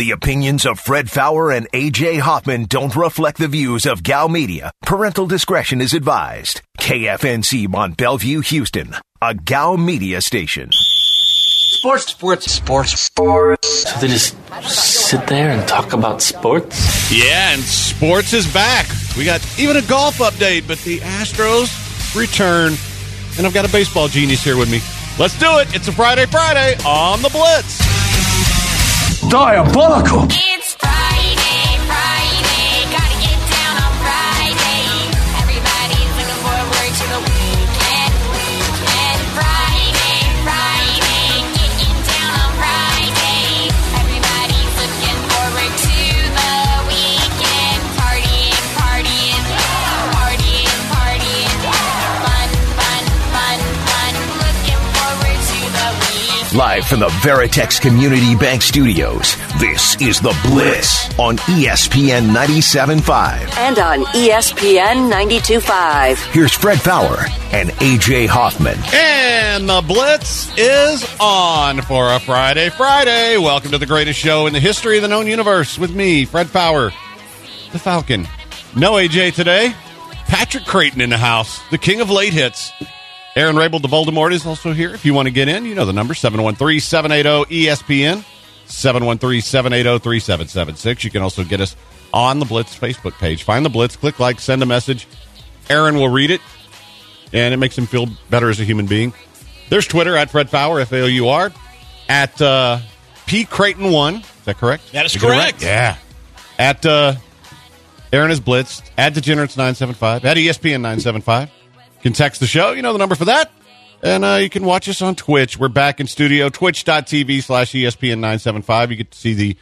The opinions of Fred Faour and AJ Hoffman don't reflect the views of Gow Media. Parental discretion is advised. KFNC Mont Belvieu, Houston, a Gow Media station. Sports, sports, sports, sports. So they just sit there and talk about sports? Yeah, and sports is back. We got even a golf update, but the Astros return. And I've got a baseball genius here with me. Let's do it. It's a Friday, Friday on the Blitz. Diabolical. Live from the Veritex Community Bank Studios, this is The Blitz on ESPN 97.5. and on ESPN 92.5. Here's Fred Faour and AJ Hoffman. And the Blitz is on for a Friday, Friday. Welcome to the greatest show in the history of the known universe with me, Fred Faour, the Falcon. No AJ today. Patrick Creighton in the house, the king of late hits. Aaron Rabel de Voldemort is also here. If you want to get in, you know the number 713 780 ESPN, 713 780 3776. You can also get us on the Blitz Facebook page. Find the Blitz, click like, send a message. Aaron will read it, and it makes him feel better as a human being. There's Twitter at Fred Faour, F A O U R, at uh, P Creighton1. Is that correct? That is correct. Right? Yeah. At uh, Aaron is Blitzed, at Degenerates975, at ESPN975 can text the show. You know the number for that. And uh, you can watch us on Twitch. We're back in studio. Twitch.tv slash E ESPN nine seven five. You get to see the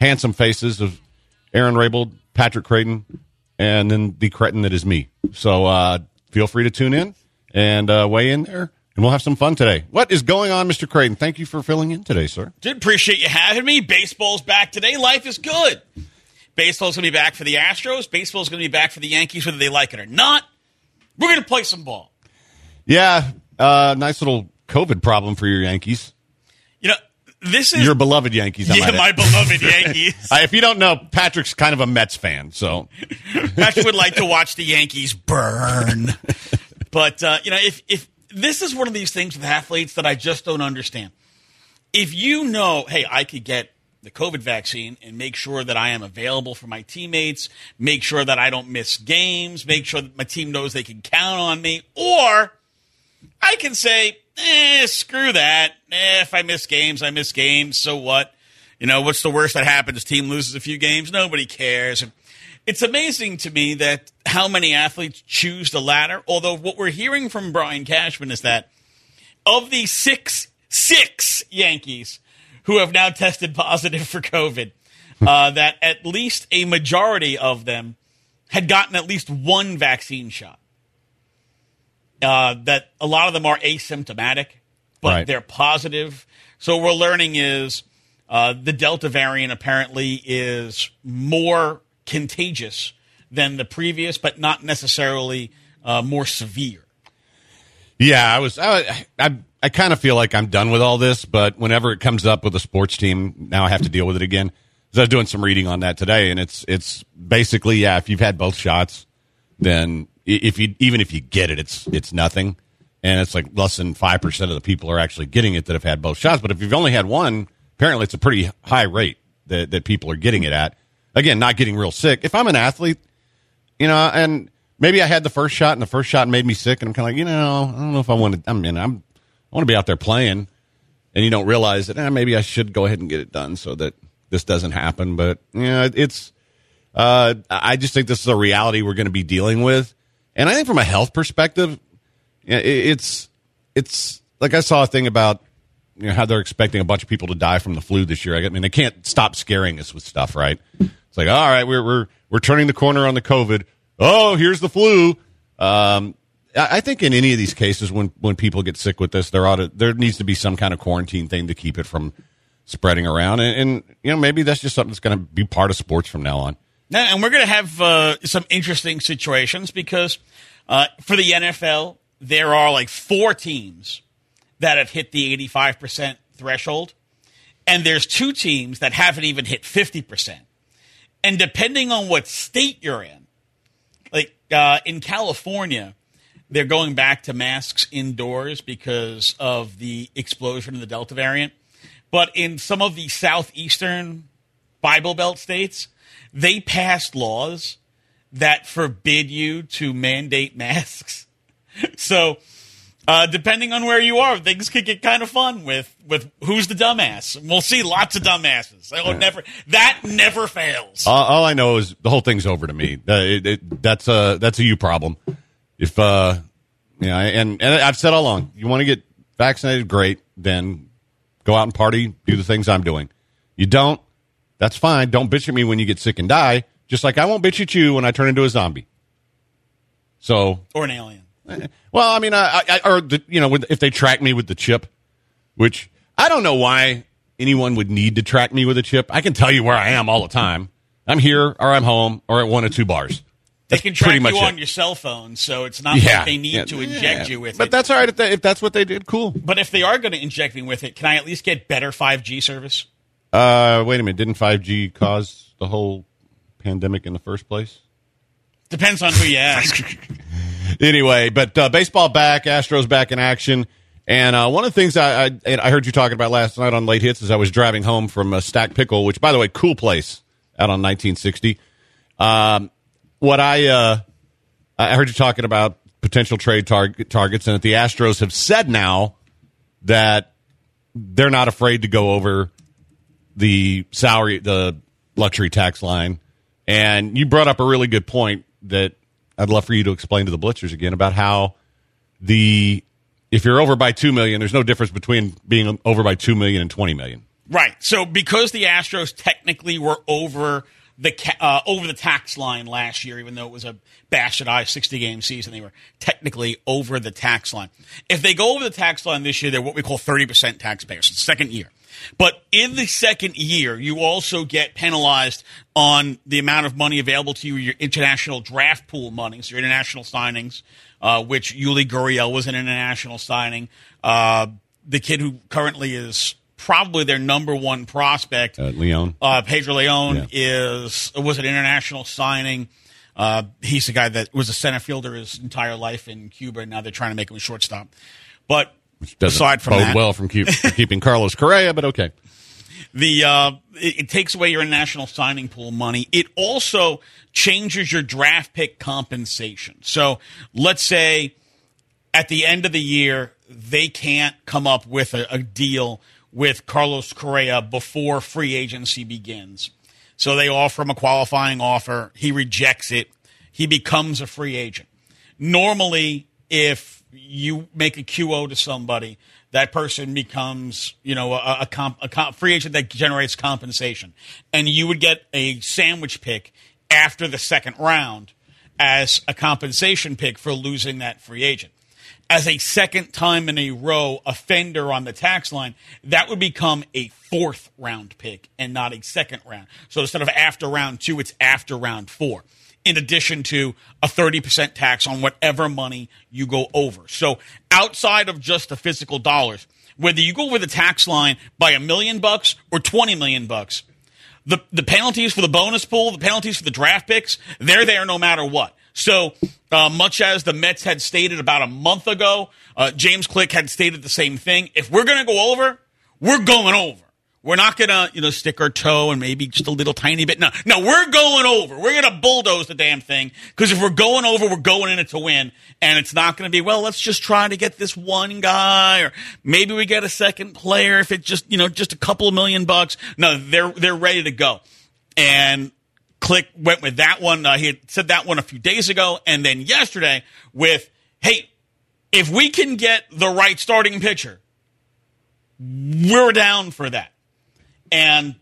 handsome faces of Aaron Rabel, Patrick Creighton, and then the cretin that is me. So uh, feel free to tune in and uh, weigh in there, and we'll have some fun today. What is going on, Mr. Creighton? Thank you for filling in today, sir. Did appreciate you having me. Baseball's back today. Life is good. Baseball's going to be back for the Astros. Baseball's going to be back for the Yankees, whether they like it or not. We're going to play some ball. Yeah, uh, nice little COVID problem for your Yankees. You know, this is Your beloved Yankees. I yeah, my add. beloved Yankees. If you don't know, Patrick's kind of a Mets fan, so Patrick would like to watch the Yankees burn. but uh, you know, if if this is one of these things with athletes that I just don't understand. If you know, hey, I could get the COVID vaccine and make sure that I am available for my teammates, make sure that I don't miss games, make sure that my team knows they can count on me, or I can say, eh, screw that. Eh, if I miss games, I miss games. So what? You know, what's the worst that happens? Team loses a few games. Nobody cares. It's amazing to me that how many athletes choose the latter. Although what we're hearing from Brian Cashman is that of the six six Yankees who have now tested positive for COVID, uh, that at least a majority of them had gotten at least one vaccine shot. Uh, that a lot of them are asymptomatic, but Right. they're positive. So what we're learning is uh, the Delta variant apparently is more contagious than the previous, but not necessarily uh, more severe. yeah, I was I I, I kind of feel like I'm done with all this, but whenever it comes up with a sports team, now I have to deal with it again. 'Cause I was doing some reading on that today, and it's it's basically yeah, if you've had both shots, then if you even if you get it, it's it's nothing, and it's like less than five percent of the people are actually getting it that have had both shots. But if you've only had one, apparently it's a pretty high rate that that people are getting it at. Again, not getting real sick. If I'm an athlete, you know, and maybe I had the first shot and the first shot made me sick, and I'm kind of like, you know, I don't know if I want to. I mean, I'm I want to be out there playing, and you don't realize that eh, maybe I should go ahead and get it done so that this doesn't happen. But yeah, it's. Uh, I just think this is a reality we're going to be dealing with, and I think from a health perspective, it's it's like I saw a thing about you know how they're expecting a bunch of people to die from the flu this year. I mean, they can't stop scaring us with stuff, right? It's like, all right, we're we're we're turning the corner on the COVID. Oh, here's the flu. Um, I think in any of these cases, when when people get sick with this, there ought to there needs to be some kind of quarantine thing to keep it from spreading around, and, and you know maybe that's just something that's going to be part of sports from now on. Now, and we're going to have uh, some interesting situations because uh, for the NFL, there are like four teams that have hit the 85% threshold. And there's two teams that haven't even hit 50%. And depending on what state you're in, like uh, in California, they're going back to masks indoors because of the explosion of the Delta variant. But in some of the southeastern Bible Belt states, they passed laws that forbid you to mandate masks. so, uh, depending on where you are, things could get kind of fun with with who's the dumbass. We'll see lots of dumbasses. Oh, never that never fails. All, all I know is the whole thing's over to me. Uh, it, it, that's a that's a you problem. If uh, yeah, and and I've said all along, you want to get vaccinated, great. Then go out and party, do the things I'm doing. You don't, that's fine. Don't bitch at me when you get sick and die. Just like I won't bitch at you when I turn into a zombie. So or an alien. well, I mean, I, I or the, you know, if they track me with the chip, which I don't know why anyone would need to track me with a chip. I can tell you where I am all the time. I'm here, or I'm home, or at one of two bars. They can track pretty much you it. on your cell phone, so it's not Yeah, like they need yeah, to inject yeah. you with But it. But that's all right if, they, if that's what they did. Cool. but if they are going to inject me with it, can I at least get better 5G service? Uh, wait a minute. Didn't 5G cause the whole pandemic in the first place? Depends on who you ask. anyway, but uh, baseball back, Astros back in action. And uh, one of the things I, I and I heard you talking about last night on late hits as I was driving home from uh, Stack Pickle, which by the way, cool place out on 1960. Um, what I uh, I heard you talking about potential trade target targets, and that the Astros have said now that they're not afraid to go over the salary, the luxury tax line. And you brought up a really good point that I'd love for you to explain to the blitzers again about how the if you're over by two million, there's no difference between being over by two million and twenty million. Right. So because the Astros technically were over the ca- uh, over the tax line last year, even though it was a bastardized 60 game season, they were technically over the tax line. If they go over the tax line this year, they're what we call 30% taxpayers. Second year. But in the second year, you also get penalized on the amount of money available to you, your international draft pool money, so your international signings, uh, which Yuli Gurriel was an international signing. Uh, the kid who currently is probably their number one prospect, Uh, Leon, uh, Pedro Leon Yeah. is was an international signing. Uh, he's the guy that was a center fielder his entire life in Cuba, and now they're trying to make him a shortstop. But doesn't aside from bode that, well from keep, keeping Carlos Correa, but okay. the uh, it, it takes away your international signing pool money. It also changes your draft pick compensation. So let's say at the end of the year they can't come up with a, a deal with Carlos Correa before free agency begins. So they offer him a qualifying offer. He rejects it. He becomes a free agent. Normally, if you make a QO to somebody, that person becomes, you know, a, a, comp, a comp, free agent that generates compensation, and you would get a sandwich pick after the second round as a compensation pick for losing that free agent. As a second time in a row offender on the tax line, that would become a fourth round pick and not a second round. So instead of after round two, it's after round four in addition to a 30% tax on whatever money you go over. So outside of just the physical dollars, whether you go over the tax line by a million bucks or 20 million bucks, the, the penalties for the bonus pool, the penalties for the draft picks, they're there no matter what. So, uh, much as the Mets had stated about a month ago, uh, James Click had stated the same thing. If we're going to go over, we're going over. We're not going to, you know, stick our toe and maybe just a little tiny bit. No, no, we're going over. We're going to bulldoze the damn thing because if we're going over, we're going in it to win. And it's not going to be, well, let's just try to get this one guy or maybe we get a second player if it's just, you know, just a couple of million bucks. No, they're, they're ready to go. And Click went with that one. Uh, he had said that one a few days ago. And then yesterday with, hey, if we can get the right starting pitcher, we're down for that. And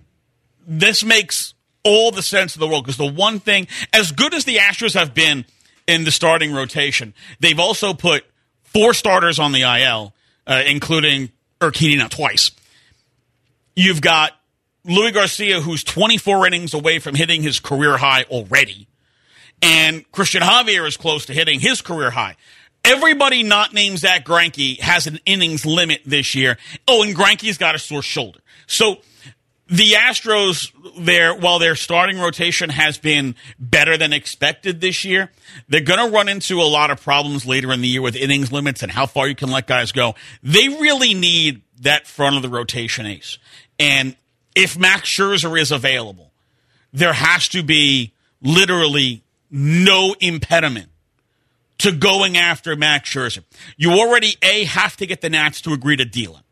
this makes all the sense of the world because the one thing, as good as the Astros have been in the starting rotation, they've also put four starters on the IL, uh, including Urquidy now twice. You've got Luis Garcia, who's 24 innings away from hitting his career high already. And Christian Javier is close to hitting his career high. Everybody not named Zack Greinke has an innings limit this year. Oh, and Greinke's got a sore shoulder. So the Astros, their while their starting rotation has been better than expected this year, they're going to run into a lot of problems later in the year with innings limits and how far you can let guys go. They really need that front of the rotation ace. And if Max Scherzer is available, there has to be literally no impediment to going after Max Scherzer. You already a have to get the Nats to agree to deal him.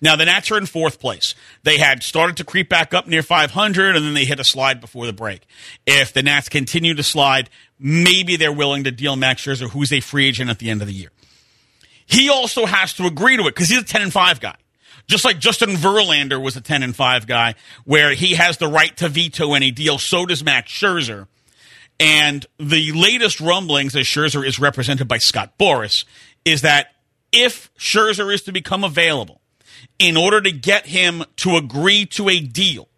Now the Nats are in fourth place. They had started to creep back up near 500, and then they hit a slide before the break. If the Nats continue to slide, maybe they're willing to deal Max Scherzer, who's a free agent at the end of the year. He also has to agree to it because he's a 10 and 5 guy. Just like Justin Verlander was a 10 and 5 guy, where he has the right to veto any deal, so does Max Scherzer. And the latest rumblings, as Scherzer is represented by Scott Boras, is that if Scherzer is to become available, in order to get him to agree to a deal,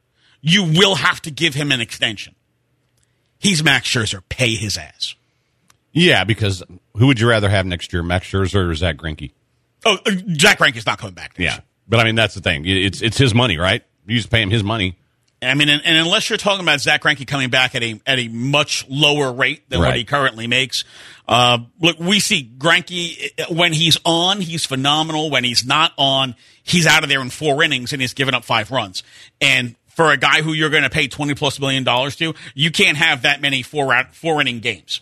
you will have to give him an extension. He's Max Scherzer. Pay his ass. Yeah, because who would you rather have next year, Max Scherzer or Zack Greinke? Oh, uh, Jack Greinke's not coming back. next Yeah, year. But I mean that's the thing. It's it's his money, right? You just pay him his money. I mean, and, and unless you're talking about Zack Greinke coming back at a at a much lower rate than what he currently makes, uh, look, we see Greinke uh, when he's on, he's phenomenal. When he's not on, he's out of there in four innings and he's given up five runs. And for a guy who you're going to pay twenty plus million dollars to, you can't have that many four out, four inning games.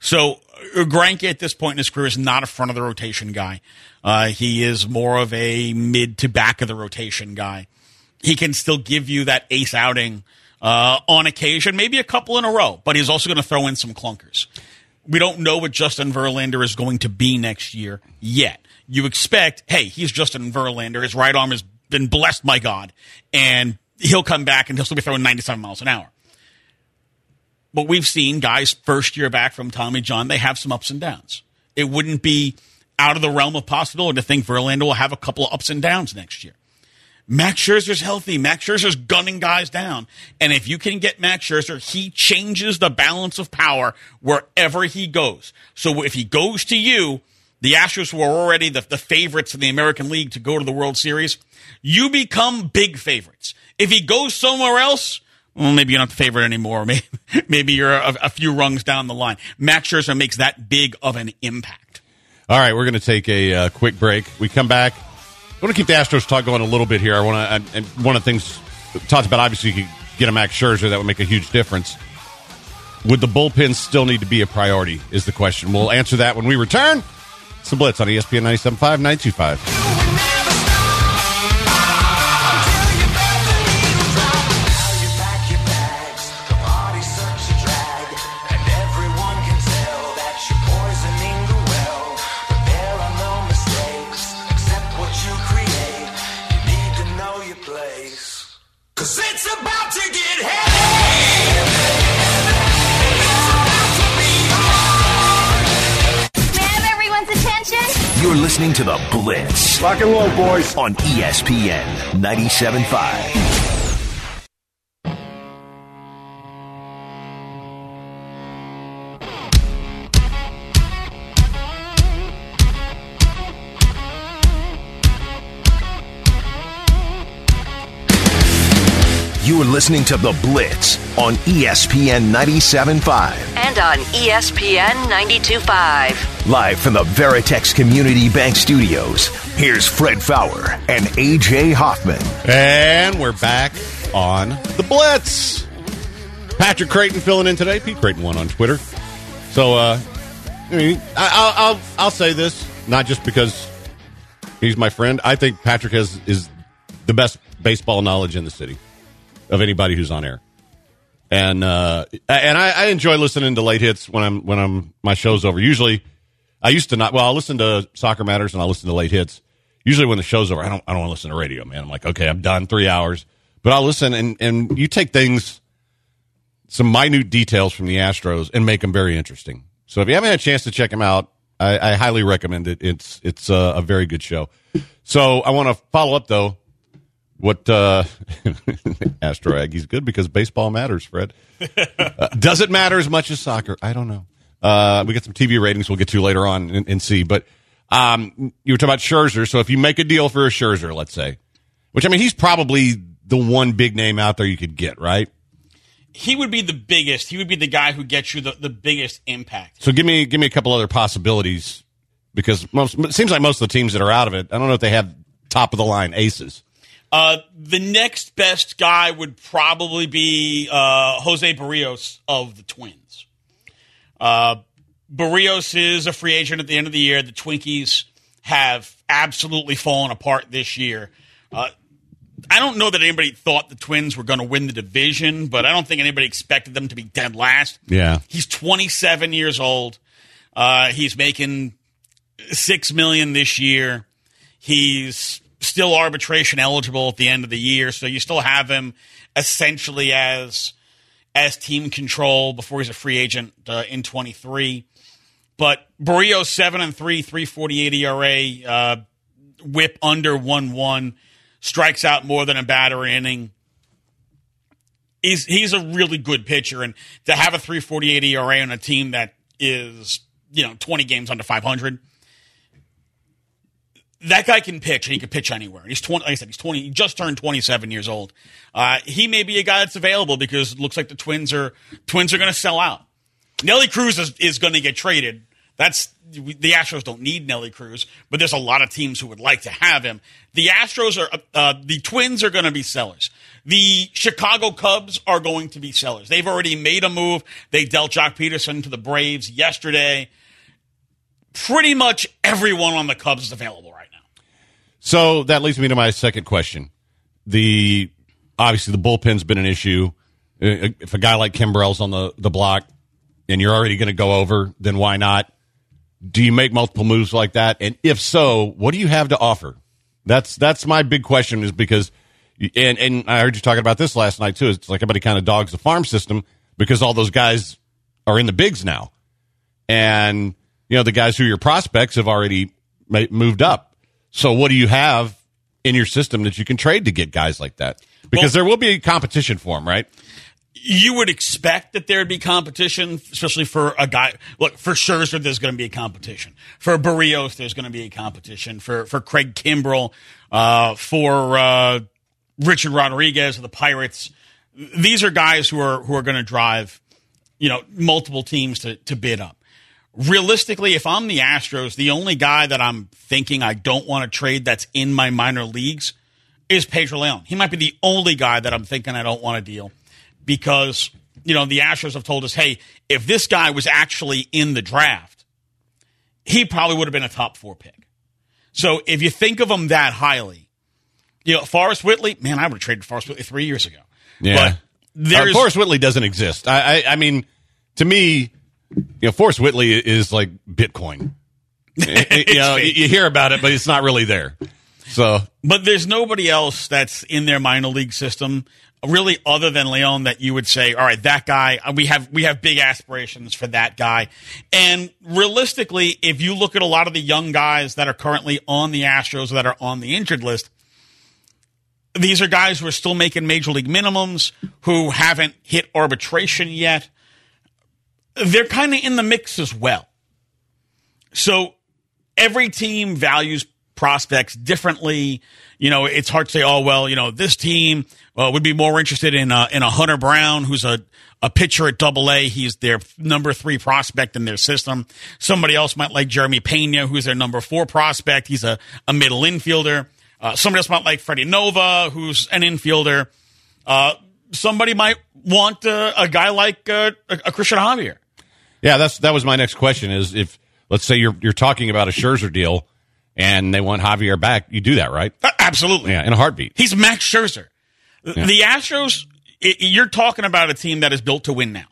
So uh, Greinke at this point in his career is not a front of the rotation guy. Uh, he is more of a mid to back of the rotation guy. He can still give you that ace outing uh, on occasion, maybe a couple in a row, but he's also going to throw in some clunkers. We don't know what Justin Verlander is going to be next year yet. You expect, hey, he's Justin Verlander. His right arm has been blessed by God, and he'll come back and he'll still be throwing 97 miles an hour. But we've seen guys first year back from Tommy John, they have some ups and downs. It wouldn't be out of the realm of possibility to think Verlander will have a couple of ups and downs next year. Max Scherzer's healthy. Max Scherzer's gunning guys down. And if you can get Max Scherzer, he changes the balance of power wherever he goes. So if he goes to you, the Astros were already the, the favorites in the American League to go to the World Series. You become big favorites. If he goes somewhere else, well, maybe you're not the favorite anymore. Maybe, maybe you're a, a few rungs down the line. Max Scherzer makes that big of an impact. All right, we're going to take a uh, quick break. We come back. I want to keep the Astros talk going a little bit here. I want to, and- one of the things talked about, obviously, you could get a Max Scherzer that would make a huge difference. Would the bullpen still need to be a priority? Is the question. We'll answer that when we return. It's the Blitz on ESPN 97.5, 925. You're listening to the Blitz. Rock and roll, boys. On ESPN 97.5. listening to The Blitz on ESPN 97.5. And on ESPN 92.5. Live from the Veritex Community Bank Studios, here's Fred Faour and AJ Hoffman. And we're back on the Blitz. Patrick Creighton filling in today. Pete Creighton one on Twitter. So, uh, I mean, I, I'll, I'll I'll say this not just because he's my friend. I think Patrick has is the best baseball knowledge in the city of anybody who's on air. And uh, and I, I enjoy listening to late hits when I'm when I'm my show's over. Usually, I used to not. Well, I'll listen to Soccer Matters and I'll listen to late hits. Usually, when the show's over, I don't I don't want to listen to radio, man. I'm like, okay, I'm done. Three hours, but I'll listen and and you take things, some minute details from the Astros and make them very interesting. So if you haven't had a chance to check them out, I, I highly recommend it. It's it's a, a very good show. So I want to follow up though. What uh, Astro Aggie's good because baseball matters, Fred. Uh, does it matter as much as soccer? I don't know. Uh, we got some TV ratings we'll get to later on and, and see. But um, you were talking about Scherzer. So if you make a deal for a Scherzer, let's say, Which I mean, he's probably the one big name out there you could get, right? He would be the biggest. He would be the guy who gets you the, the biggest impact. So give me give me a couple other possibilities because most, it seems like most of the teams that are out of it, I don't know if they have top of the line aces. Uh, the next best guy would probably be uh, Jose Berrios of the Twins. Uh, Berrios is a free agent at the end of the year. The Twinkies have absolutely fallen apart this year. Uh, I don't know that anybody thought the Twins were going to win the division, but I don't think anybody expected them to be dead last. Yeah. He's 27 years old. Uh, he's making six million this year. He's still arbitration eligible at the end of the year, so you still have him essentially as as team control before he's a free agent uh, in 23. But Berrios seven and three, three forty eight ERA, uh, whip under one one, strikes out more than a batter inning. He's he's a really good pitcher, and to have a three forty eight ERA on a team that is you know twenty games under five hundred, that guy can pitch, and he can pitch anywhere. He's twenty. Like I said, he's twenty. He just turned twenty seven years old. Uh, he may be a guy that's available because it looks like the Twins are Twins are going to sell out. Nelly Cruz is, is going to get traded. That's the Astros don't need Nelly Cruz, but there's a lot of teams who would like to have him. The Astros are uh, the Twins are going to be sellers. The Chicago Cubs are going to be sellers. They've already made a move. They dealt Joc Pederson to the Braves yesterday. Pretty much everyone on the Cubs is available. So that leads me to my second question. The obviously the bullpen's been an issue. Uh, If a guy like Kimbrel's on the, the block and you're already going to go over, then why not? Do you make multiple moves like that? And if so, what do you have to offer? That's that's my big question is because and and I heard you talking about this last night too. It's like everybody kind of dogs the farm system because all those guys are in the bigs now. And you know the guys who are your prospects have already moved up. So what do you have in your system that you can trade to get guys like that? Because Well- there will be competition for them, right? you would expect that there'd be competition, especially for a guy. Look, for Scherzer, there's going to be a competition. For Berrios, there's going to be a competition. For for Craig Kimbrel, uh, for uh, Richard Rodriguez of the Pirates, these are guys who are who are going to drive, you know, multiple teams to to bid up. Realistically, if I'm the Astros, the only guy that I'm thinking I don't want to trade that's in my minor leagues is Pedro Leon. He might be the only guy that I'm thinking I don't want to deal because you know the Astros have told us, hey, if this guy was actually in the draft, he probably would have been a top four pick. So if you think of him that highly, you know Forrest Whitley, man, I would have traded Forrest Whitley three years ago. Yeah. but there's uh, Forrest Whitley doesn't exist. I, I, I mean, to me, you know, Forrest Whitley is like Bitcoin. you know, you you hear about it, but it's not really there. So But there's nobody else that's in their minor league system, really, other than Leon, that you would say, all right, that guy. uh, We have we have big aspirations for that guy. And realistically, if you look at a lot of the young guys that are currently on the Astros that are on the injured list, these are guys who are still making major league minimums, who haven't hit arbitration yet. They're kind of in the mix as well. So every team values prospects differently. You know, it's hard to say, oh well, you know, this team uh, would be more interested in uh, in a Hunter Brown, who's a a pitcher at Double A. He's their number three prospect in their system. Somebody else might like Jeremy Pena, who's their number four prospect. He's a a middle infielder. Uh, somebody else might like Freudis Nova, who's an infielder. Uh, somebody might want a guy like uh, a Christian Javier. Yeah, that's that was my next question. Is if let's say you're you're talking about a Scherzer deal and they want Javier back, you do that, right? Uh, absolutely. Yeah, in a heartbeat. He's Max Scherzer. The Astros, i you're talking about a team that is built to win now.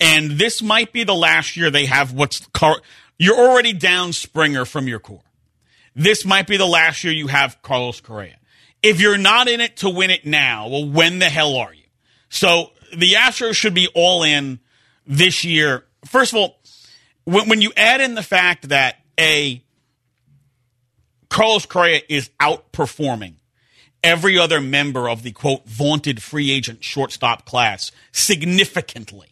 And this might be the last year they have what's car- you're already down Springer from your core. This might be the last year you have Carlos Correa. If you're not in it to win it now, well, when the hell are you? So the Astros should be all in this year. First of all, when, when you add in the fact that a Carlos Correa is outperforming every other member of the quote vaunted free agent shortstop class significantly.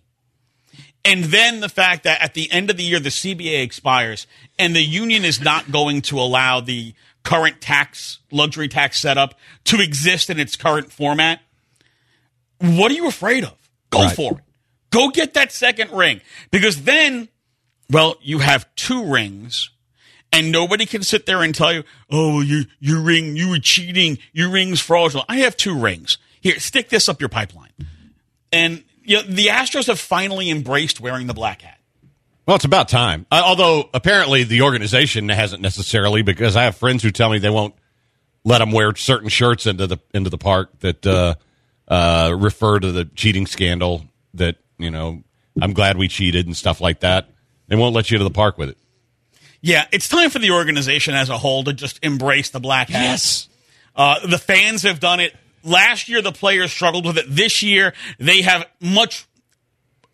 And then the fact that at the end of the year the CBA expires and the union is not going to allow the current tax, luxury tax setup to exist in its current format, what are you afraid of? Go Right. for it. Go get that second ring. Because then, well, you have two rings and nobody can sit there and tell you, oh, your, your ring, you were cheating, your ring's fraudulent. I have two rings. Here, stick this up your pipeline. And you know, the Astros have finally embraced wearing the black hat. Well, it's about time. Uh, although apparently the organization hasn't necessarily, because I have friends who tell me they won't let them wear certain shirts into the into the park that uh, uh, refer to the cheating scandal. That you know, I'm glad we cheated and stuff like that. They won't let you into the park with it. Yeah, it's time for the organization as a whole to just embrace the black hat. Uh, the fans have done it. Last year, the players struggled with it. This year, they have much,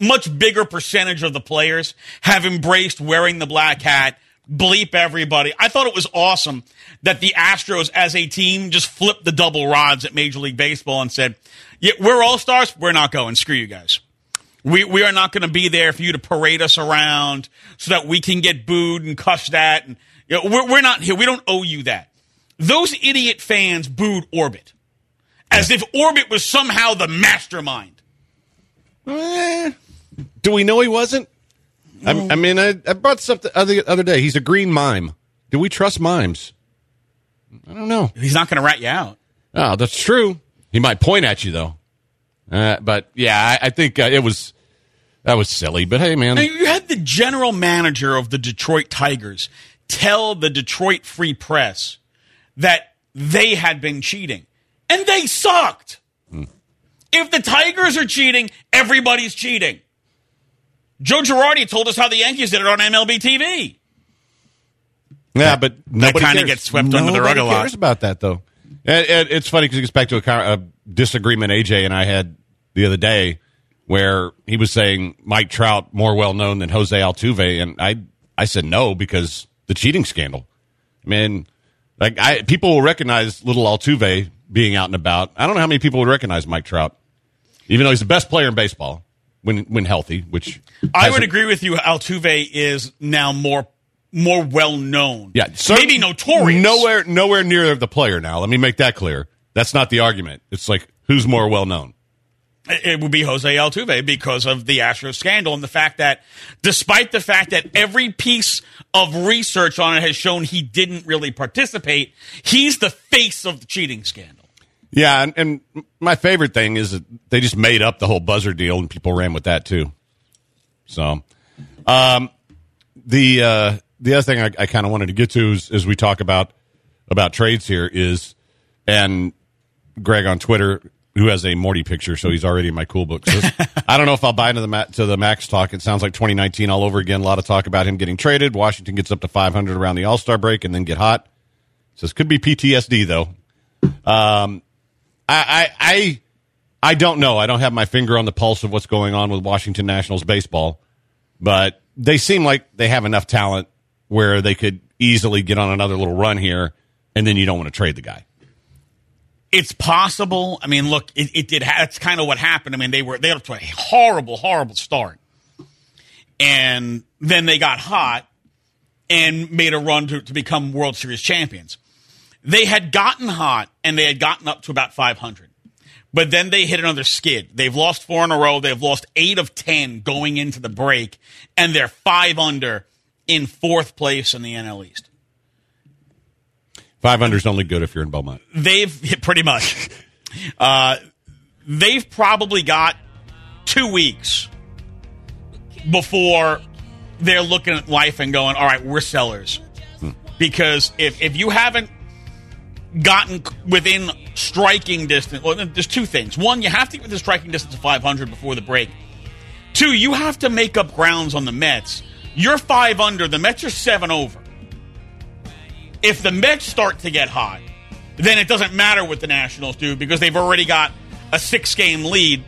much bigger percentage of the players have embraced wearing the black hat. Bleep everybody. I thought it was awesome that the Astros as a team just flipped the double rods at Major League Baseball and said, yeah, we're all stars. We're not going. Screw you guys. We, we are not going to be there for you to parade us around so that we can get booed and cussed at. And you know, we're, we're not here. We don't owe you that. Those idiot fans booed Orbit as if Orbit was somehow the mastermind. Eh, do we know he wasn't? I, I mean, I, I brought something the other other day. He's a green mime. Do we trust mimes? I don't know. He's not going to rat you out. Oh, that's true. He might point at you though. Uh, but yeah, I, I think uh, it was that was silly. But hey, man, Now, you had the general manager of the Detroit Tigers tell the Detroit Free Press that they had been cheating, and they sucked. Hmm. If the Tigers are cheating, everybody's cheating. Joe Girardi told us how the Yankees did it on MLB TV. yeah, but nobody kinda cares. gets swept under the rug a lot. cares about that though. And, and it's funny because it gets back to a, a disagreement AJ and I had the other day where he was saying Mike Trout more well known than Jose Altuve, and I I said no because the cheating scandal. I mean, like I people will recognize little Altuve being out and about. I don't know how many people would recognize Mike Trout, even though he's the best player in baseball when when healthy. Which I would agree with you. Altuve is now more more well known. Yeah, maybe notorious. Nowhere, nowhere near the player now. Let me make that clear. That's not the argument. It's like who's more well known. It would be Jose Altuve because of the Astros scandal and the fact that, despite the fact that every piece of research on it has shown he didn't really participate, he's the face of the cheating scandal. Yeah, and, and my favorite thing is that they just made up the whole buzzer deal, and people ran with that too. So, um, the uh, the other thing I, I kind of wanted to get to is, as we talk about about trades here is, and Greg on Twitter who has a Morty picture, so he's already in my cool book. Says, I don't know if I'll buy into the to the Max talk. It sounds like 2019 all over again. A lot of talk about him getting traded. Washington gets up to 500 around the All Star break and then get hot. Says could be PTSD though. Um, I, I I I don't know. I don't have my finger on the pulse of what's going on with Washington Nationals baseball, but they seem like they have enough talent where they could easily get on another little run here, and then you don't want to trade the guy. It's possible. I mean, look, it, it did. Ha- that's kind of what happened. I mean, they were they to a horrible, horrible start, and then they got hot and made a run to, to become World Series champions. They had gotten hot and they had gotten up to about 500, but then they hit another skid. They've lost four in a row. They've lost eight of ten going into the break, and they're five under in fourth place in the NL East. Five under is only good if you're in Belmont. they've pretty much. Uh, they've probably got two weeks before they're looking at life and going all right we're sellers. Because if, if you haven't gotten within striking distance well there's two things. One you have to get within striking distance of 500 before the break. Two you have to make up grounds on the mets. You're five under the mets are seven over if the Mets start to get hot, then it doesn't matter what the Nationals do because they've already got a six game lead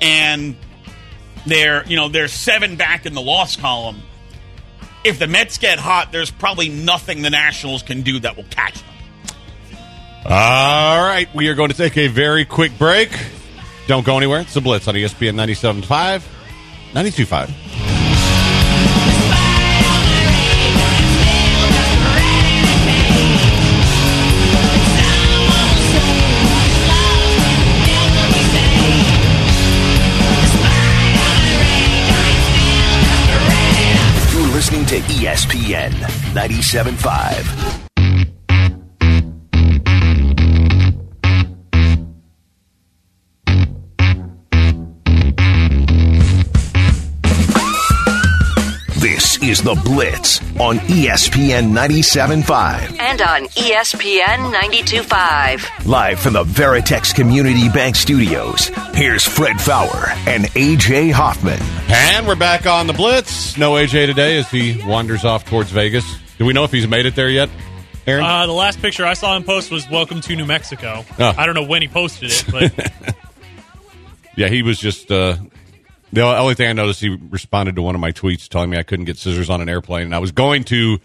and they're you know they're seven back in the loss column. If the Mets get hot, there's probably nothing the Nationals can do that will catch them. All right, we are going to take a very quick break. Don't go anywhere. It's the Blitz on ESPN 97.5, 92.5. ESPN 97.5. This is The Blitz on ESPN 97.5. And on ESPN 92.5. Live from the Veritex Community Bank Studios, here's Fred Faour and AJ Hoffman. And we're back on the Blitz. No AJ today as he wanders off towards Vegas. Do we know if he's made it there yet, Aaron? Uh, the last picture I saw him post was "Welcome to New Mexico." Oh. I don't know when he posted it, but yeah, he was just. Uh, the only thing I noticed, he responded to one of my tweets telling me I couldn't get scissors on an airplane, and I was going to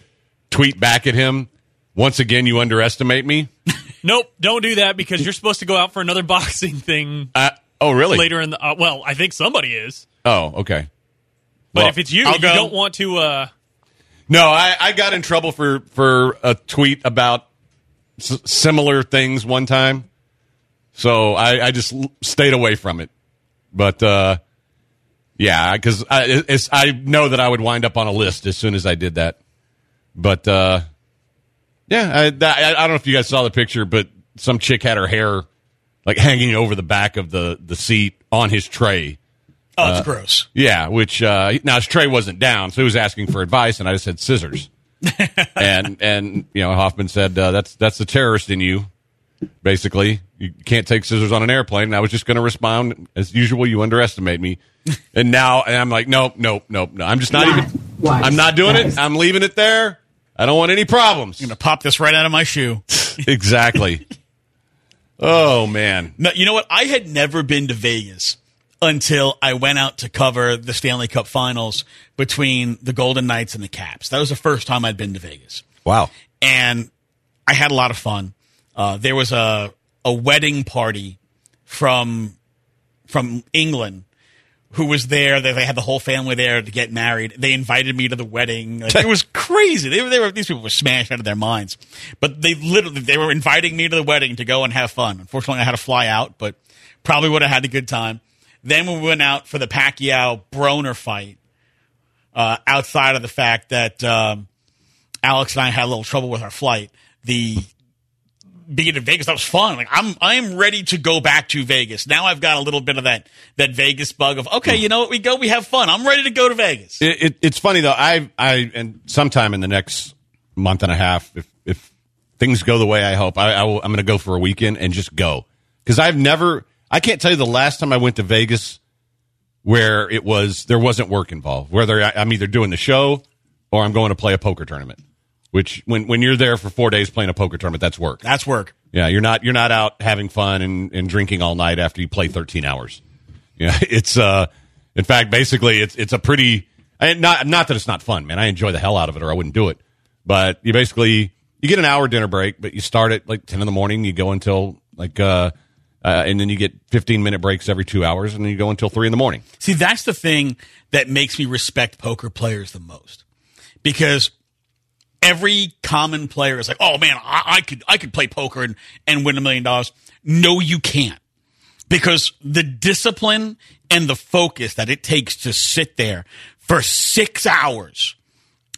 tweet back at him. Once again, you underestimate me. nope, don't do that because you're supposed to go out for another boxing thing Uh, oh, really? later in the. Uh, well, I think somebody is, Oh, okay. but Well, if it's you, I'll you go. don't want to. Uh, No, I, I got in trouble for for a tweet about s- similar things one time, so I, I just l- stayed away from it. But uh, yeah, because I it's, I know that I would wind up on a list as soon as I did that. But uh, yeah, I, I I don't know if you guys saw the picture, but some chick had her hair like hanging over the back of the the seat on his tray. Oh, it's gross. Yeah, which uh, now his tray wasn't down, so he was asking for advice, and I just said scissors. and and you know Hoffman said uh, that's that's the terrorist in you. Basically, you can't take scissors on an airplane. And I was just going to respond as usual. You underestimate me, and now and I'm like, nope, nope, nope, no. I'm just not even. I'm not doing it. I'm leaving it there. I don't want any problems. I'm gonna pop this right out of my shoe. exactly. Oh man, No, you know what? I had never been to Vegas until I went out to cover the Stanley Cup Finals between the Golden Knights and the Caps. That was the first time I'd been to Vegas, wow. and I had a lot of fun. Uh, there was a a wedding party from from England who was there. They, they had the whole family there to get married. They invited me to the wedding. Like, it was crazy. They they were these people were smashed out of their minds. But they literally they were inviting me to the wedding to go and have fun. Unfortunately, I had to fly out, but probably would have had a good time. Then we went out for the Pacquiao Broner fight. Uh, outside of the fact that um, Alex and I had a little trouble with our flight, the being in Vegas, that was fun. Like I'm, I'm ready to go back to Vegas. Now I've got a little bit of that, that Vegas bug of, okay, you know what? We go, we have fun. I'm ready to go to Vegas. It, it, it's funny though. I I and sometime in the next month and a half, if if things go the way I hope, I, I will, I'm going to go for a weekend and just go because I've never. I can't tell you the last time I went to Vegas where it was there wasn't work involved. Whether I, I'm either doing the show or I'm going to play a poker tournament. Which when when you're there for four days playing a poker tournament, that's work. That's work. Yeah, you're not you're not out having fun and, and drinking all night after you play 13 hours. Yeah, it's uh, in fact, basically, it's it's a pretty and not not that it's not fun, man. I enjoy the hell out of it, or I wouldn't do it. But you basically you get an hour dinner break, but you start at like 10 in the morning, you go until like uh, uh and then you get 15 minute breaks every two hours, and then you go until three in the morning. See, that's the thing that makes me respect poker players the most because every common player is like, "Oh man, I, I could I could play poker and, and win a million dollars." No, you can't because the discipline and the focus that it takes to sit there for six hours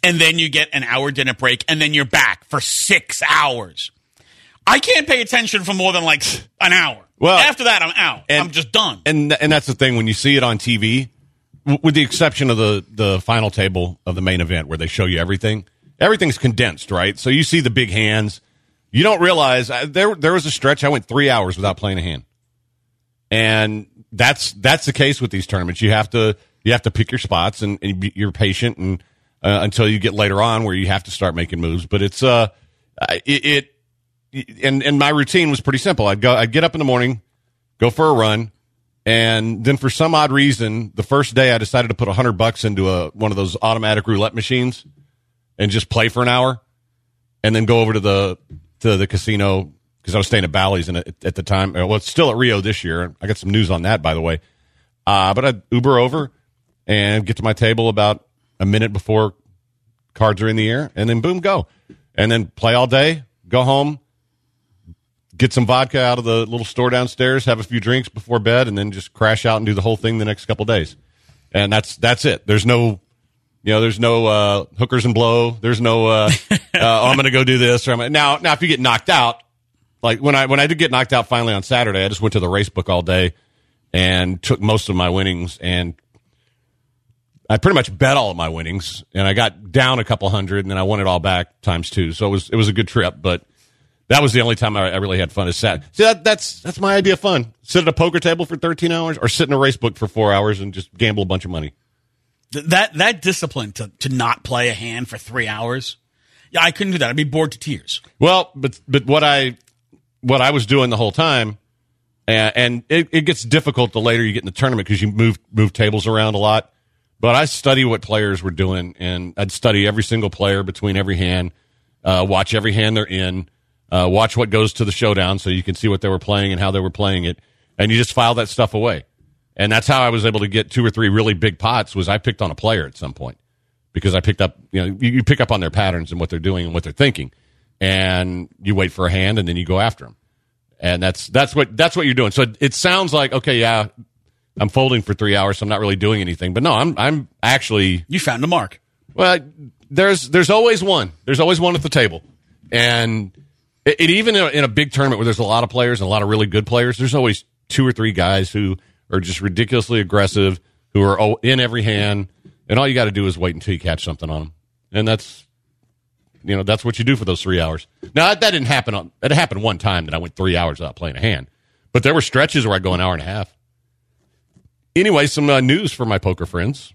and then you get an hour dinner break and then you're back for six hours. I can't pay attention for more than like an hour. Well, after that, I'm out. and- I'm just done. And and that's the thing when you see it on TV, w- with the exception of the the final table of the main event where they show you everything, everything's condensed, right? So you see the big hands. You don't realize uh, there there was a stretch I went three hours without playing a hand, and that's that's the case with these tournaments. You have to you have to pick your spots and, and you're patient and uh, until you get later on where you have to start making moves. But it's uh it, it and and my routine was pretty simple. I'd go I'd get up in the morning, go for a run, and then for some odd reason, the first day I decided to put a hundred bucks into a one of those automatic roulette machines and just play for an hour, and then go over to the to the casino because I was staying at Bally's and at, at the time, well, it's still at Rio this year. I got some news on that, by the way. Uh, but I'd Uber over and get to my table about a minute before cards are in the air, and then boom, go, and then play all day, go home, get some vodka out of the little store downstairs, have a few drinks before bed, and then just crash out and do the whole thing the next couple days. And that's that's it. There's no You know, there's no uh, hookers and blow. There's no uh, uh, oh, I'm going to go do this. Or I'm, now, now if you get knocked out, like when I when I did get knocked out finally on Saturday, I just went to the race book all day and took most of my winnings and I pretty much bet all of my winnings and I got down a couple hundred and then I won it all back times two. So it was it was a good trip, but that was the only time I, I really had fun. Is Sat. See that that's that's my idea of fun. Sit at a poker table for 13 hours or sit in a race book for four hours and just gamble a bunch of money. Th- that that discipline to to not play a hand for three hours. Yeah, I couldn't do that. I'd be bored to tears. Well, but but what I what I was doing the whole time, and, and it, it gets difficult the later you get in the tournament because you move move tables around a lot. But I study what players were doing, and I'd study every single player between every hand, uh, watch every hand they're in, uh, watch what goes to the showdown, so you can see what they were playing and how they were playing it, and you just file that stuff away. And that's how I was able to get two or three really big pots. Was I picked on a player at some point because I picked up, you know, you, you pick up on their patterns and what they're doing and what they're thinking, and you wait for a hand and then you go after them, and that's that's what that's what you're doing. So it, it sounds like okay, yeah, I'm folding for three hours, so I'm not really doing anything. But no, I'm I'm actually You found the mark. well, there's there's always one. There's always one at the table, and it, it even in a, in a big tournament where there's a lot of players and a lot of really good players, there's always two or three guys who are just ridiculously aggressive, who are in every hand, and all you got to do is wait until you catch something on them, and that's you know that's what you do for those three hours. Now that, didn't happen on that happened one time that I went three hours without playing a hand, but there were stretches where I go an hour and a half. Anyway, some uh, news for my poker friends.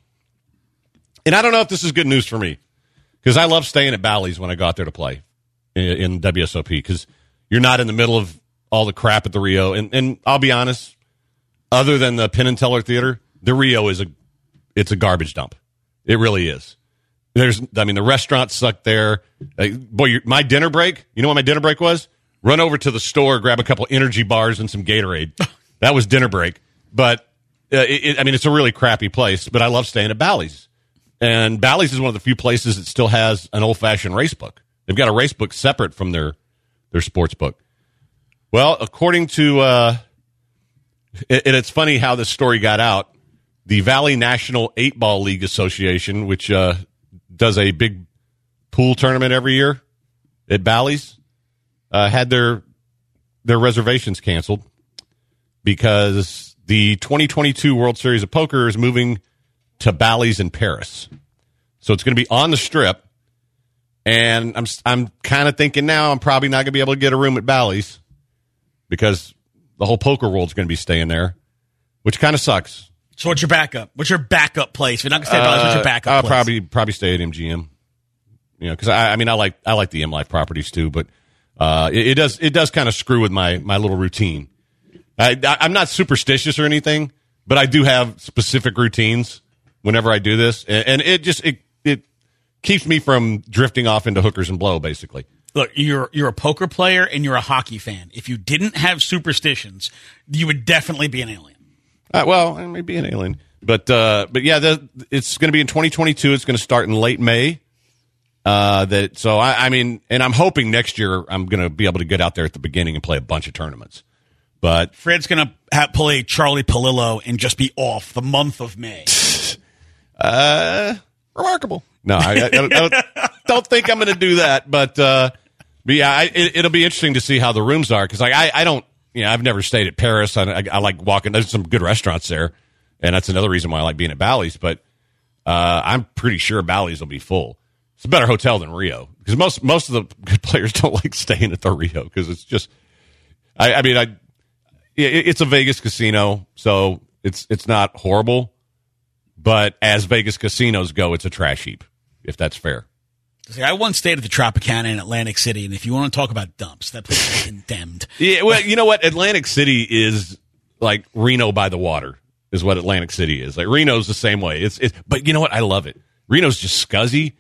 And I don't know if this is good news for me because I love staying at Bally's when I go out there to play in, in WSOP because you're not in the middle of all the crap at the Rio. And, and I'll be honest, other than the Penn and Teller Theater, the Rio is a it's a garbage dump. It really is. There's, I mean, the restaurants suck there. Like, boy, my dinner break. You know what my dinner break was? Run over to the store, grab a couple energy bars and some Gatorade. that was dinner break. But uh, it, it, I mean, it's a really crappy place. But I love staying at Bally's. And Bally's is one of the few places that still has an old fashioned race book. They've got a race book separate from their their sports book. Well, according to uh, and it's funny how this story got out. The Valley National Eight Ball League Association, which uh, does a big pool tournament every year at Bally's, uh, had their their reservations canceled because the 2022 World Series of Poker is moving to Bally's in Paris. So it's going to be on the strip. And I'm I'm kind of thinking now I'm probably not going to be able to get a room at Bally's because the whole poker world's going to be staying there, which kind of sucks. So what's your backup? What's your backup place? If you're not gonna stay at Bally's, what's your backup I'll place? probably probably stay at MGM. You know, because I, I mean I like I like the M Life properties too, but uh, it, it does it does kind of screw with my my little routine. I, I, I'm not superstitious or anything, but I do have specific routines whenever I do this, and, and it just it it keeps me from drifting off into hookers and blow, basically. Look, you're you're a poker player and you're a hockey fan. If you didn't have superstitions, you would definitely be an alien. Uh, well, I may be an alien, but uh, but yeah, the, it's going to be in 2022. It's going to start in late May. Uh, that so I, I mean, and I'm hoping next year I'm going to be able to get out there at the beginning and play a bunch of tournaments. But Fred's gonna play Charlie Palillo and just be off the month of May. uh, remarkable. No, I, I, don't, I don't, don't think I'm going to do that. But uh, but yeah, I, it, it'll be interesting to see how the rooms are because like I, I don't you know I've never stayed at Paris. I, I, I like walking. There's some good restaurants there, and that's another reason why I like being at Bally's. But uh, I'm pretty sure Bally's will be full. It's a better hotel than Rio because most most of the good players don't like staying at the Rio because it's just. I, I mean, I it, it's a Vegas casino, so it's it's not horrible, but as Vegas casinos go, it's a trash heap. If that's fair. See, I once stayed at the Tropicana in Atlantic City, and if you want to talk about dumps, that place is condemned. Yeah, well, you know what? Atlantic City is like Reno by the water, is what Atlantic City is. Like Reno's the same way. It's, it's but you know what? I love it. Reno's just scuzzy,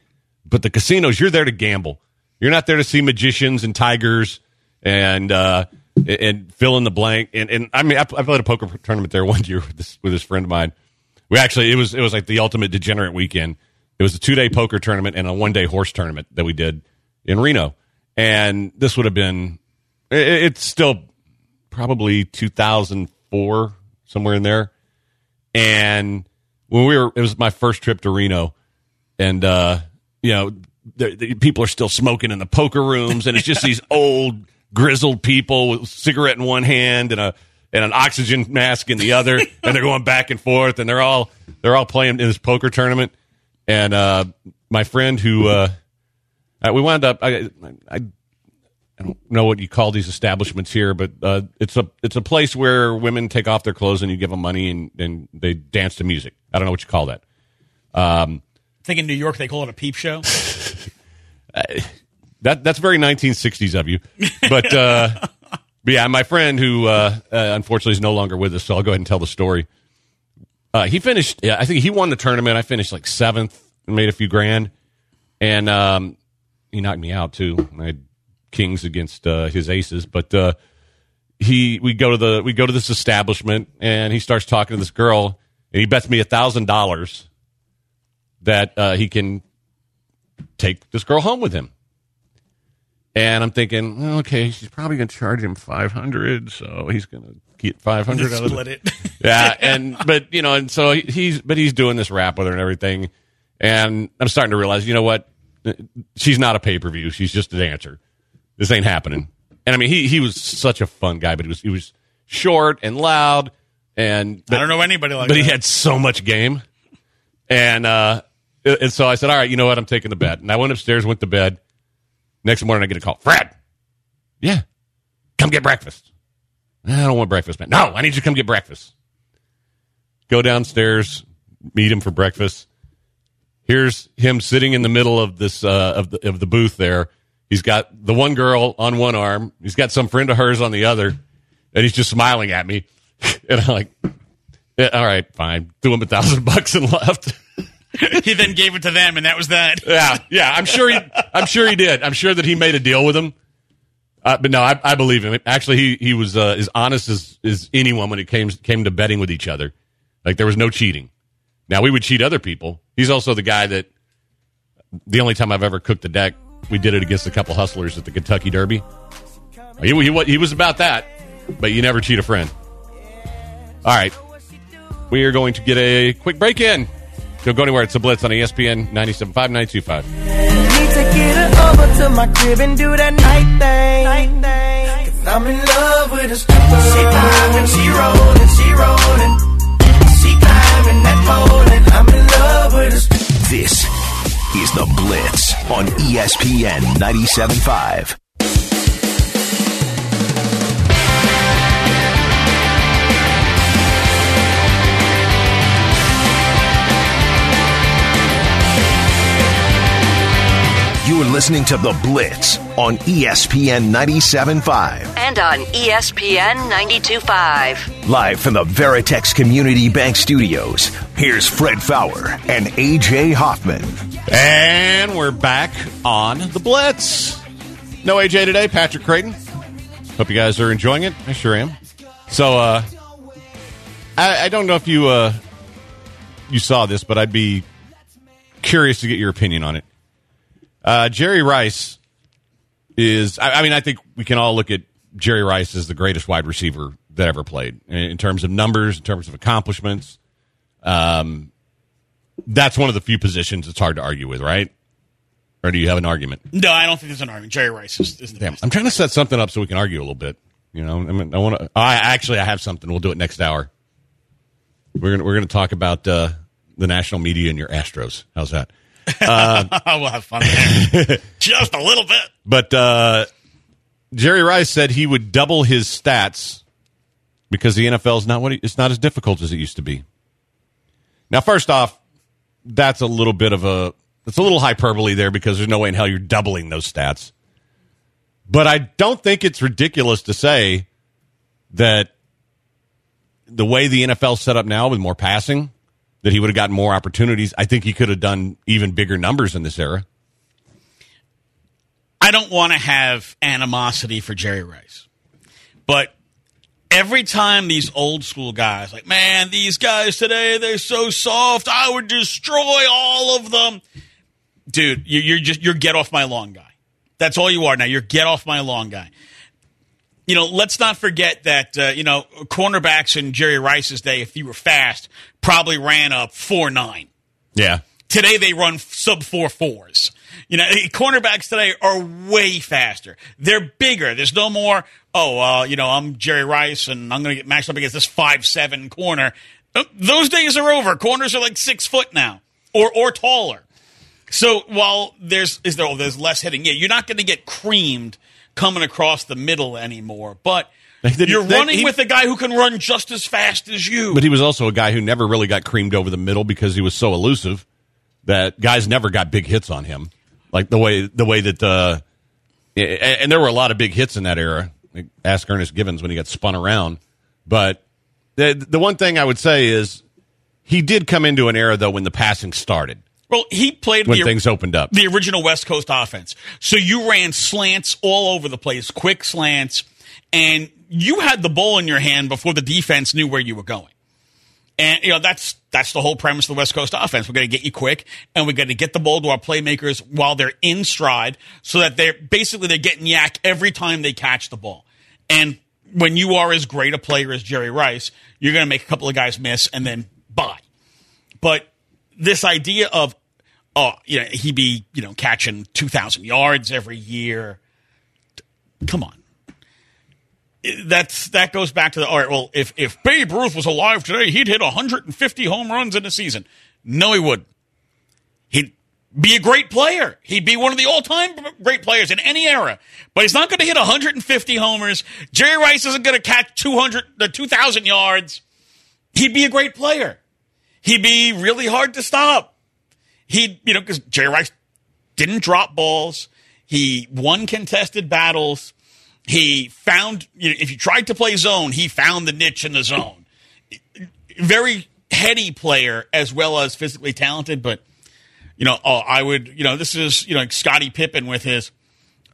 but the casinos, you're there to gamble. You're not there to see magicians and tigers and uh, and fill in the blank. And and I mean, I, I played a poker tournament there one year with this with this friend of mine. We actually it was it was like the ultimate degenerate weekend. It was a two day poker tournament and a one day horse tournament that we did in Reno. And this would have been it, it's still probably 2004 somewhere in there. And when we were, it was my first trip to Reno. and uh, you know, the, the people are still smoking in the poker rooms, and it's just these old grizzled people with a cigarette in one hand and a and an oxygen mask in the other, and they're going back and forth, and they're all they're all playing in this poker tournament. And uh, my friend who uh, uh, we wound up, I, I I don't know what you call these establishments here, but uh, it's a it's a place where women take off their clothes and you give them money and, and they dance to music. I don't know what you call that. Um, I think in New York they call it a peep show. that that's very 1960s of you, but uh, but yeah, my friend who uh, uh, unfortunately is no longer with us, so I'll go ahead and tell the story. Uh, he finished. Yeah, I think he won the tournament. I finished like seventh and made a few grand, and um, he knocked me out too. I had kings against uh, his aces, but uh, he we go to the we go to this establishment, and he starts talking to this girl, and he bets me a thousand dollars that uh, he can take this girl home with him. And I'm thinking, well, okay, she's probably going to charge him 500, so he's going to get 500 out of Split it. it. Yeah, and but you know, and so he's but he's doing this rap with her and everything, and I'm starting to realize, you know what? She's not a pay per view. She's just a dancer. This ain't happening. And I mean, he he was such a fun guy, but he was he was short and loud, and I don't know anybody like but that. he had so much game. And uh and so I said, All right, you know what, I'm taking the bet. And I went upstairs, went to bed. Next morning I get a call. Fred. Yeah. Come get breakfast. I don't want breakfast, man. No, I need you to come get breakfast. Go downstairs, meet him for breakfast. Here's him sitting in the middle of this uh, of the of the booth there. He's got the one girl on one arm. He's got some friend of hers on the other, and he's just smiling at me. And I'm like, yeah, all right, fine. Threw him a thousand bucks and left. he then gave it to them, and that was that. yeah, yeah. I'm sure he. I'm sure he did. I'm sure that he made a deal with him. Uh, but no, I, I believe him. Actually, he he was uh, as honest as, as anyone when it came came to betting with each other. Like there was no cheating. Now we would cheat other people. He's also the guy that the only time I've ever cooked a deck, we did it against a couple hustlers at the Kentucky Derby. He, he, he was about that, but you never cheat a friend. All right, we are going to get a quick break in. Don't go anywhere. It's a Blitz on ESPN 97.5, 925. Need to get her over to my crib and do that night thing. Cause I'm in love with a stripper. She climbing, she rolling, she rolling. She climbing that pole and I'm in love with a stripper. This is The Blitz on ESPN 97.5. You are listening to The Blitz on ESPN 97.5. And on ESPN 92.5. Live from the Veritex Community Bank Studios, here's Fred Faour and AJ Hoffman. And we're back on the Blitz. No AJ today, Patrick Creighton. Hope you guys are enjoying it. I sure am. So, uh, I, I don't know if you uh, you saw this, but I'd be curious to get your opinion on it. Uh, Jerry Rice is. I, I mean, I think we can all look at Jerry Rice as the greatest wide receiver that ever played in, in terms of numbers, in terms of accomplishments. Um, that's one of the few positions it's hard to argue with, right? Or do you have an argument? No, I don't think there's an argument. Jerry Rice is, is the Damn, best. I'm trying to set something up so we can argue a little bit. You know, I mean, I want to. I actually, I have something. We'll do it next hour. We're gonna we're gonna talk about uh, the national media and your Astros. How's that? we'll have fun there. Just a little bit. But uh, Jerry Rice said he would double his stats because the NFL is not what he, it's not as difficult as it used to be. Now, first off, that's a little bit of a it's a little hyperbole there because there's no way in hell you're doubling those stats. But I don't think it's ridiculous to say that the way the NFL set up now with more passing, that he would have gotten more opportunities. I think he could have done even bigger numbers in this era. I don't want to have animosity for Jerry Rice, but every time these old school guys, like, man, these guys today, they're so soft. I would destroy all of them. Dude, you- you're just, you're get off my lawn guy. That's all you are now. You're get off my lawn guy. You know, let's not forget that, uh, you know, cornerbacks in Jerry Rice's day, if you were fast, probably ran up 4 9. Yeah. Today they run sub four fours. You know, cornerbacks today are way faster. They're bigger. There's no more. Oh, uh, you know, I'm Jerry Rice, and I'm going to get matched up against this five seven corner. Uh, Those days are over. Corners are like six foot now, or or taller. So while there's is there oh, there's less hitting, yeah, you're not going to get creamed coming across the middle anymore. But you're they- running he- with a guy who can run just as fast as you. But he was also a guy who never really got creamed over the middle because he was so elusive that guys never got big hits on him. Like the way the way that uh and, and there were a lot of big hits in that era. Like, Ask Ernest Givens when he got spun around. But the the one thing I would say is he did come into an era though when the passing started. well, he played When the, things opened up. the original West Coast offense. So you ran slants all over the place, quick slants, and you had the ball in your hand before the defense knew where you were going. And you know that's that's the whole premise of the West Coast offense. We're going to get you quick, and we're going to get the ball to our playmakers while they're in stride, so that they're basically they're getting YAC every time they catch the ball. And when you are as great a player as Jerry Rice, you're going to make a couple of guys miss, and then bye. But this idea of oh, you know, he'd be you know catching two thousand yards every year. Come on, that's that goes back to the all right. Well, if if Babe Ruth was alive today, he'd hit 150 home runs in a season. No, he wouldn't. He'd be a great player. He'd be one of the all-time great players in any era. But he's not going to hit 150 homers. Jerry Rice isn't going to catch 200 the 2,000 yards. He'd be a great player. He'd be really hard to stop. He'd you know, because Jerry Rice didn't drop balls. He won contested battles. He found, you know, if you tried to play zone, he found the niche in the zone. Very heady player as well as physically talented, but you know, oh, I would, you know, this is, you know, like Scottie Pippen with his,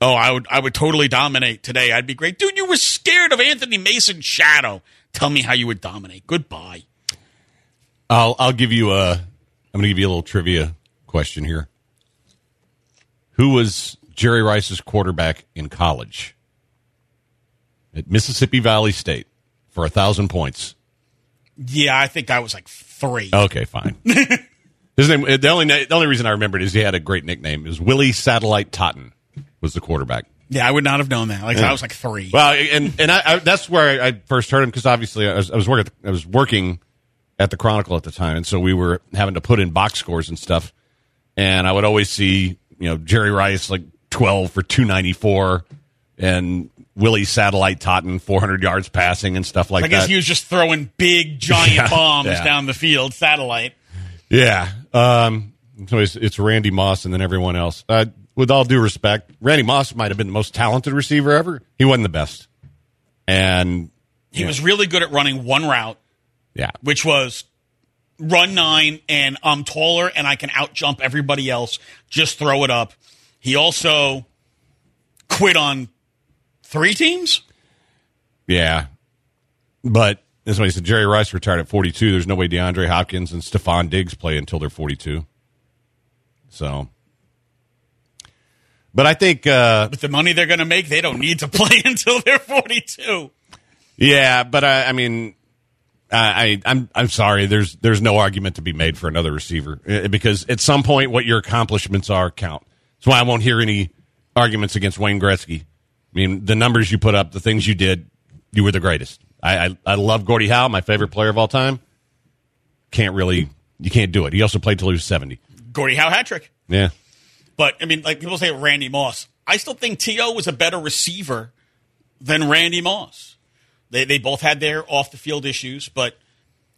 oh, I would, I would totally dominate today. I'd be great, dude. You were scared of Anthony Mason's shadow. Tell me how you would dominate. Goodbye. I'll I'll give you a I'm going to give you a little trivia question here. Who was Jerry Rice's quarterback in college? At Mississippi Valley State for a thousand points. Yeah, I think I was like three. Okay, fine. His name. Uh, the only the only reason I remembered is he had a great nickname. It was Willie Satellite Totten was the quarterback. Yeah, I would not have known that. Like I was like three. Well, and and I, I that's where I, I first heard him because obviously I was, I was working I was working at the Chronicle at the time, and so we were having to put in box scores and stuff. And I would always see you know Jerry Rice like twelve for two ninety four, and Willie Satellite Totten four hundred yards passing and stuff like that. I guess that. he was just throwing big giant Yeah, bombs yeah. down the field, satellite. Yeah. Um, so it's, it's Randy Moss and then everyone else. Uh, with all due respect, Randy Moss might have been the most talented receiver ever. He wasn't the best. And He was really good at running one route, yeah, which was run nine, and I'm taller and I can out jump everybody else. Just throw it up. He also quit on three teams. yeah. But why he said Jerry Rice retired at 42. There's no way DeAndre Hopkins and Stefon Diggs play until they're 42. So, but I think, uh, With the money they're going to make, they don't need to play until they're 42. Yeah, but I, I mean, I, I'm I'm sorry. There's there's no argument to be made for another receiver Uh, because at some point, what your accomplishments are count. That's why I won't hear any arguments against Wayne Gretzky. I mean, the numbers you put up, the things you did, you were the greatest. I I, I love Gordie Howe, my favorite player of all time. Can't really, you can't do it. He also played till he was seventy. Gordie Howe hat trick. Yeah, But I mean, like people say Randy Moss. I still think T.O. was a better receiver than Randy Moss. They they both had their off the field issues, but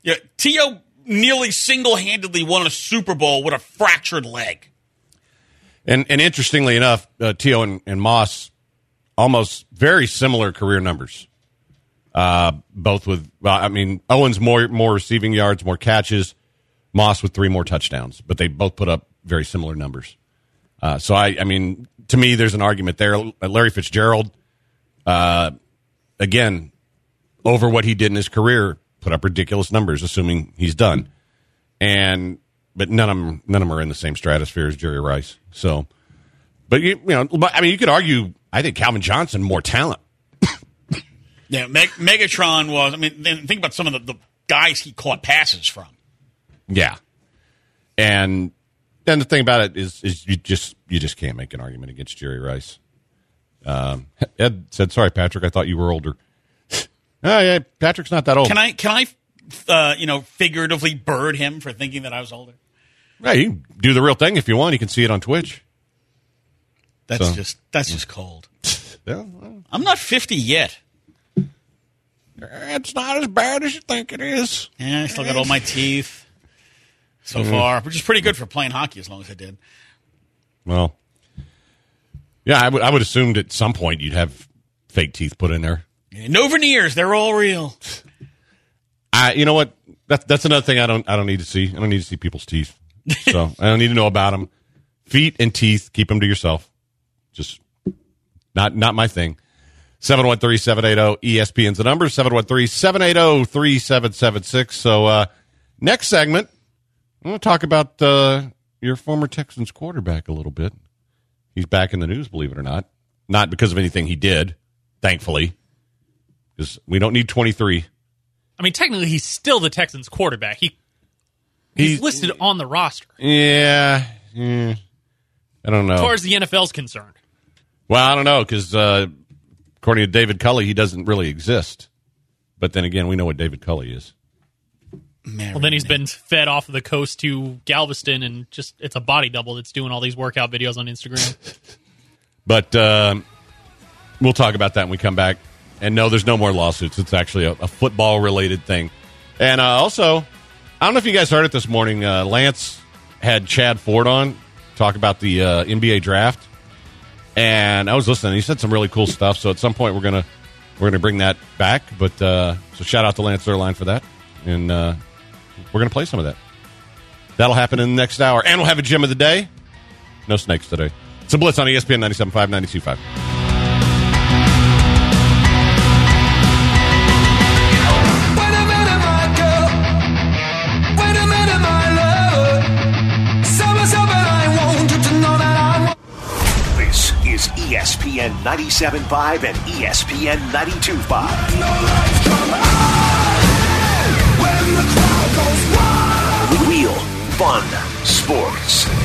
yeah, T.O. nearly single handedly won a Super Bowl with a fractured leg. And and interestingly enough, uh, T.O. and, and Moss almost very similar career numbers. Uh, both with, well, I mean, Owens more more receiving yards, more catches. Moss with three more touchdowns, but they both put up very similar numbers. Uh, so I, I mean, to me, there's an argument there. Larry Fitzgerald, uh, again, over what he did in his career, put up ridiculous numbers, assuming he's done. And but none of them, none of them are in the same stratosphere as Jerry Rice. So, but you, you know, I mean, you could argue. I think Calvin Johnson more talent. Yeah, Meg- Megatron was. I mean, then think about some of the, the guys he caught passes from. Yeah, and then the thing about it is, is you just you just can't make an argument against Jerry Rice. Um, Ed said, "Sorry, Patrick, I thought you were older." oh yeah, Patrick's not that old. Can I can I uh, you know figuratively bird him for thinking that I was older? Right, you can do the real thing if you want. You can see it on Twitch. That's So- just that's just cold. Yeah, well, I'm not 50 yet. it's not as bad as you think it is. Yeah, I still got all my teeth so Mm-hmm. far, which is pretty good for playing hockey as long as I did. Well, yeah, I would I would assumed at some point you'd have fake teeth put in there. No veneers, they're all real. I, you know what? That's that's another thing I don't I don't need to see. I don't need to see people's teeth. So I don't need to know about them. Feet and teeth, keep them to yourself. Just not not my thing. 713-780 ESPN's the number 713-780-3776. So uh next segment, I'm going to talk about uh your former Texans quarterback a little bit. He's back in the news, believe it or not. Not because of anything he did, thankfully. Because we don't need 23. I mean, technically, he's still the Texans' quarterback. He he's He's- listed on the roster, Yeah, yeah. I don't know. as far as the NFL's concerned. Well, I don't know because uh, according to David Culley, he doesn't really exist. But then again, we know what David Culley is. Well, then he's been fed off of the coast to Galveston, and just it's a body double that's doing all these workout videos on Instagram. But um, we'll talk about that when we come back. And no, there's no more lawsuits. It's actually a, a football related thing. And uh, also, I don't know if you guys heard it this morning. Uh, Lance had Chad Ford on talk about the uh, NBA draft, and I was listening. He said some really cool stuff. So at some point, we're gonna we're gonna bring that back. But uh, so shout out to Lance Zierlein for that, and uh, we're gonna play some of that. That'll happen in the next hour, and we'll have a gym of the day. No snakes today. It's a blitz on ESPN 97.5, 92.5. ESPN 97.5 and ESPN 92.5. Real fun sports.